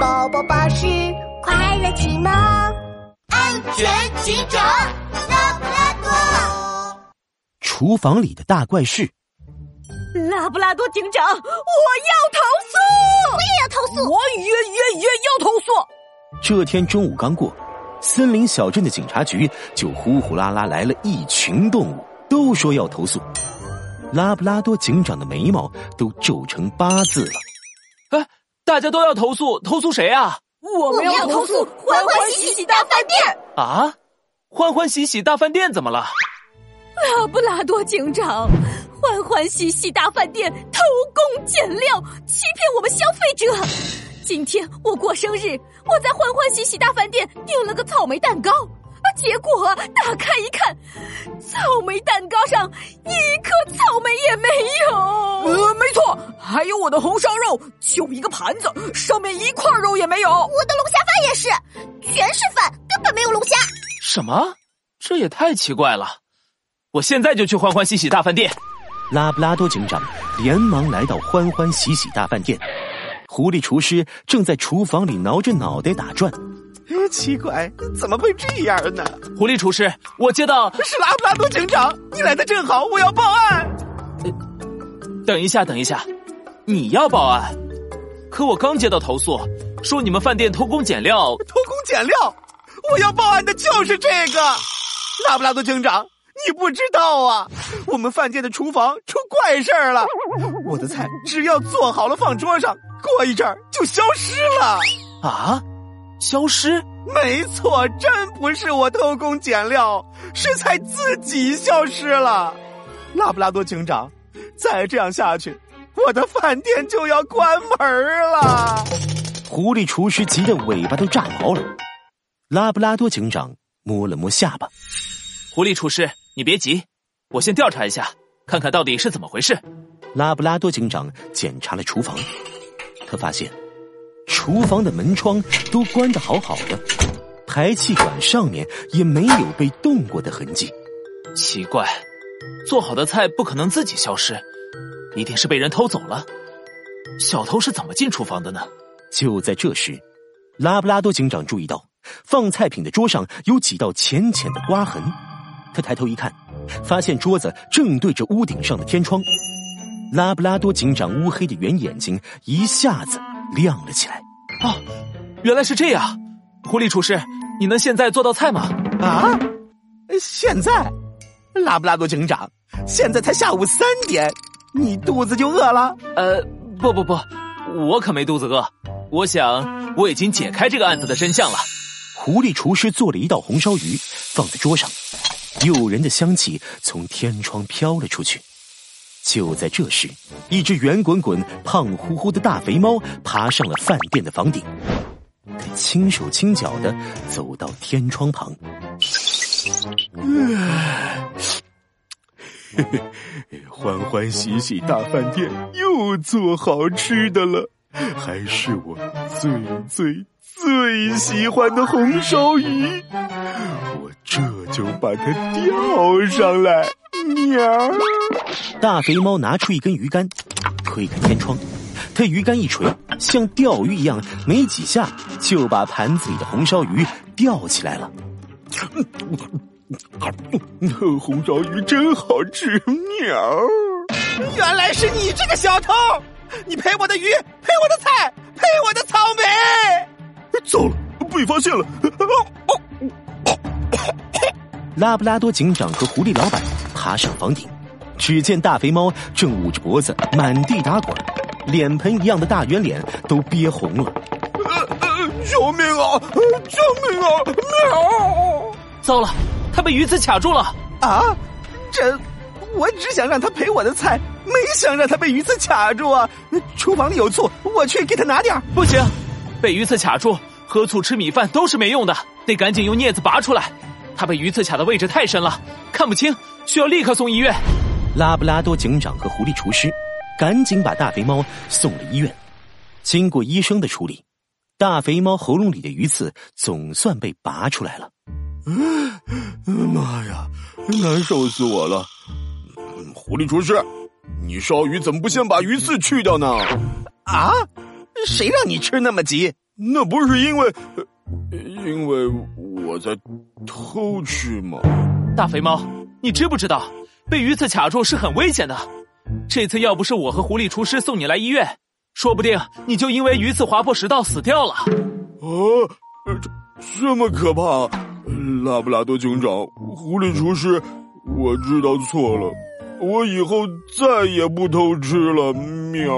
宝宝巴士快乐启蒙，安全警长拉布拉多。厨房里的大怪事，拉布拉多警长，我要投诉，我也要投诉，我也也也要投诉。这天中午刚过，森林小镇的警察局就呼呼啦啦来了一群动物，都说要投诉。拉布拉多警长的眉毛都皱成八字了。哎，大家都要投诉，投诉谁啊？我们要投诉欢欢喜喜大饭店啊！欢欢喜喜大饭店怎么了？拉布拉多警长，欢欢喜喜大饭店偷工减料，欺骗我们消费者。今天我过生日，我在欢欢喜喜大饭店订了个草莓蛋糕。结果打开一看，草莓蛋糕上一颗草莓也没有。呃，没错，还有我的红烧肉，就一个盘子，上面一块肉也没有。我的龙虾饭也是，全是饭，根本没有龙虾。什么？这也太奇怪了！我现在就去欢欢喜喜大饭店。拉布拉多警长连忙来到欢欢喜喜大饭店，狐狸厨师正在厨房里挠着脑袋打转。奇怪，怎么会这样呢？狐狸厨师，我接到是拉布拉多警长，你来的正好，我要报案。等一下，等一下，你要报案？可我刚接到投诉，说你们饭店偷工减料。偷工减料？我要报案的就是这个，拉布拉多警长，你不知道啊，我们饭店的厨房出怪事儿了，我的菜只要做好了放桌上，过一阵儿就消失了。啊？消失？没错，真不是我偷工减料，是菜自己消失了。拉布拉多警长，再这样下去，我的饭店就要关门了。狐狸厨师急得尾巴都炸毛了。拉布拉多警长摸了摸下巴，狐狸厨师，你别急，我先调查一下，看看到底是怎么回事。拉布拉多警长检查了厨房，他发现。厨房的门窗都关得好好的，排气管上面也没有被动过的痕迹。奇怪，做好的菜不可能自己消失，一定是被人偷走了。小偷是怎么进厨房的呢？就在这时，拉布拉多警长注意到放菜品的桌上有几道浅浅的刮痕。他抬头一看，发现桌子正对着屋顶上的天窗。拉布拉多警长乌黑的圆眼睛一下子。亮了起来，哦，原来是这样！狐狸厨师，你能现在做到菜吗？啊，现在，拉布拉多警长，现在才下午三点，你肚子就饿了？呃，不不不，我可没肚子饿。我想我已经解开这个案子的真相了。狐狸厨师做了一道红烧鱼，放在桌上，诱人的香气从天窗飘了出去。就在这时，一只圆滚滚、胖乎乎的大肥猫爬上了饭店的房顶。它轻手轻脚的走到天窗旁，欢欢喜喜大饭店又做好吃的了，还是我最最最喜欢的红烧鱼。我这就把它钓上来。鸟！大肥猫拿出一根鱼竿，推开天窗，它鱼竿一锤，像钓鱼一样，没几下就把盘子里的红烧鱼钓起来了。红烧鱼真好吃！鸟！原来是你这个小偷！你赔我的鱼，赔我的菜，赔我的草莓！糟了，被发现了！拉布拉多警长和狐狸老板。爬上房顶，只见大肥猫正捂着脖子满地打滚，脸盆一样的大圆脸都憋红了。救命啊！救命啊！喵！糟了，它被鱼刺卡住了！啊！这，我只想让它赔我的菜，没想让它被鱼刺卡住啊！厨房里有醋，我去给它拿点。不行，被鱼刺卡住，喝醋吃米饭都是没用的，得赶紧用镊子拔出来。它被鱼刺卡的位置太深了，看不清，需要立刻送医院。拉布拉多警长和狐狸厨师赶紧把大肥猫送了医院。经过医生的处理，大肥猫喉咙里的鱼刺总算被拔出来了。妈呀，难受死我了！狐狸厨师，你烧鱼怎么不先把鱼刺去掉呢？啊？谁让你吃那么急？那不是因为，因为我在偷吃吗？大肥猫，你知不知道被鱼刺卡住是很危险的？这次要不是我和狐狸厨师送你来医院，说不定你就因为鱼刺划破食道死掉了。啊，这这么可怕！拉布拉多警长，狐狸厨师，我知道错了，我以后再也不偷吃了。喵。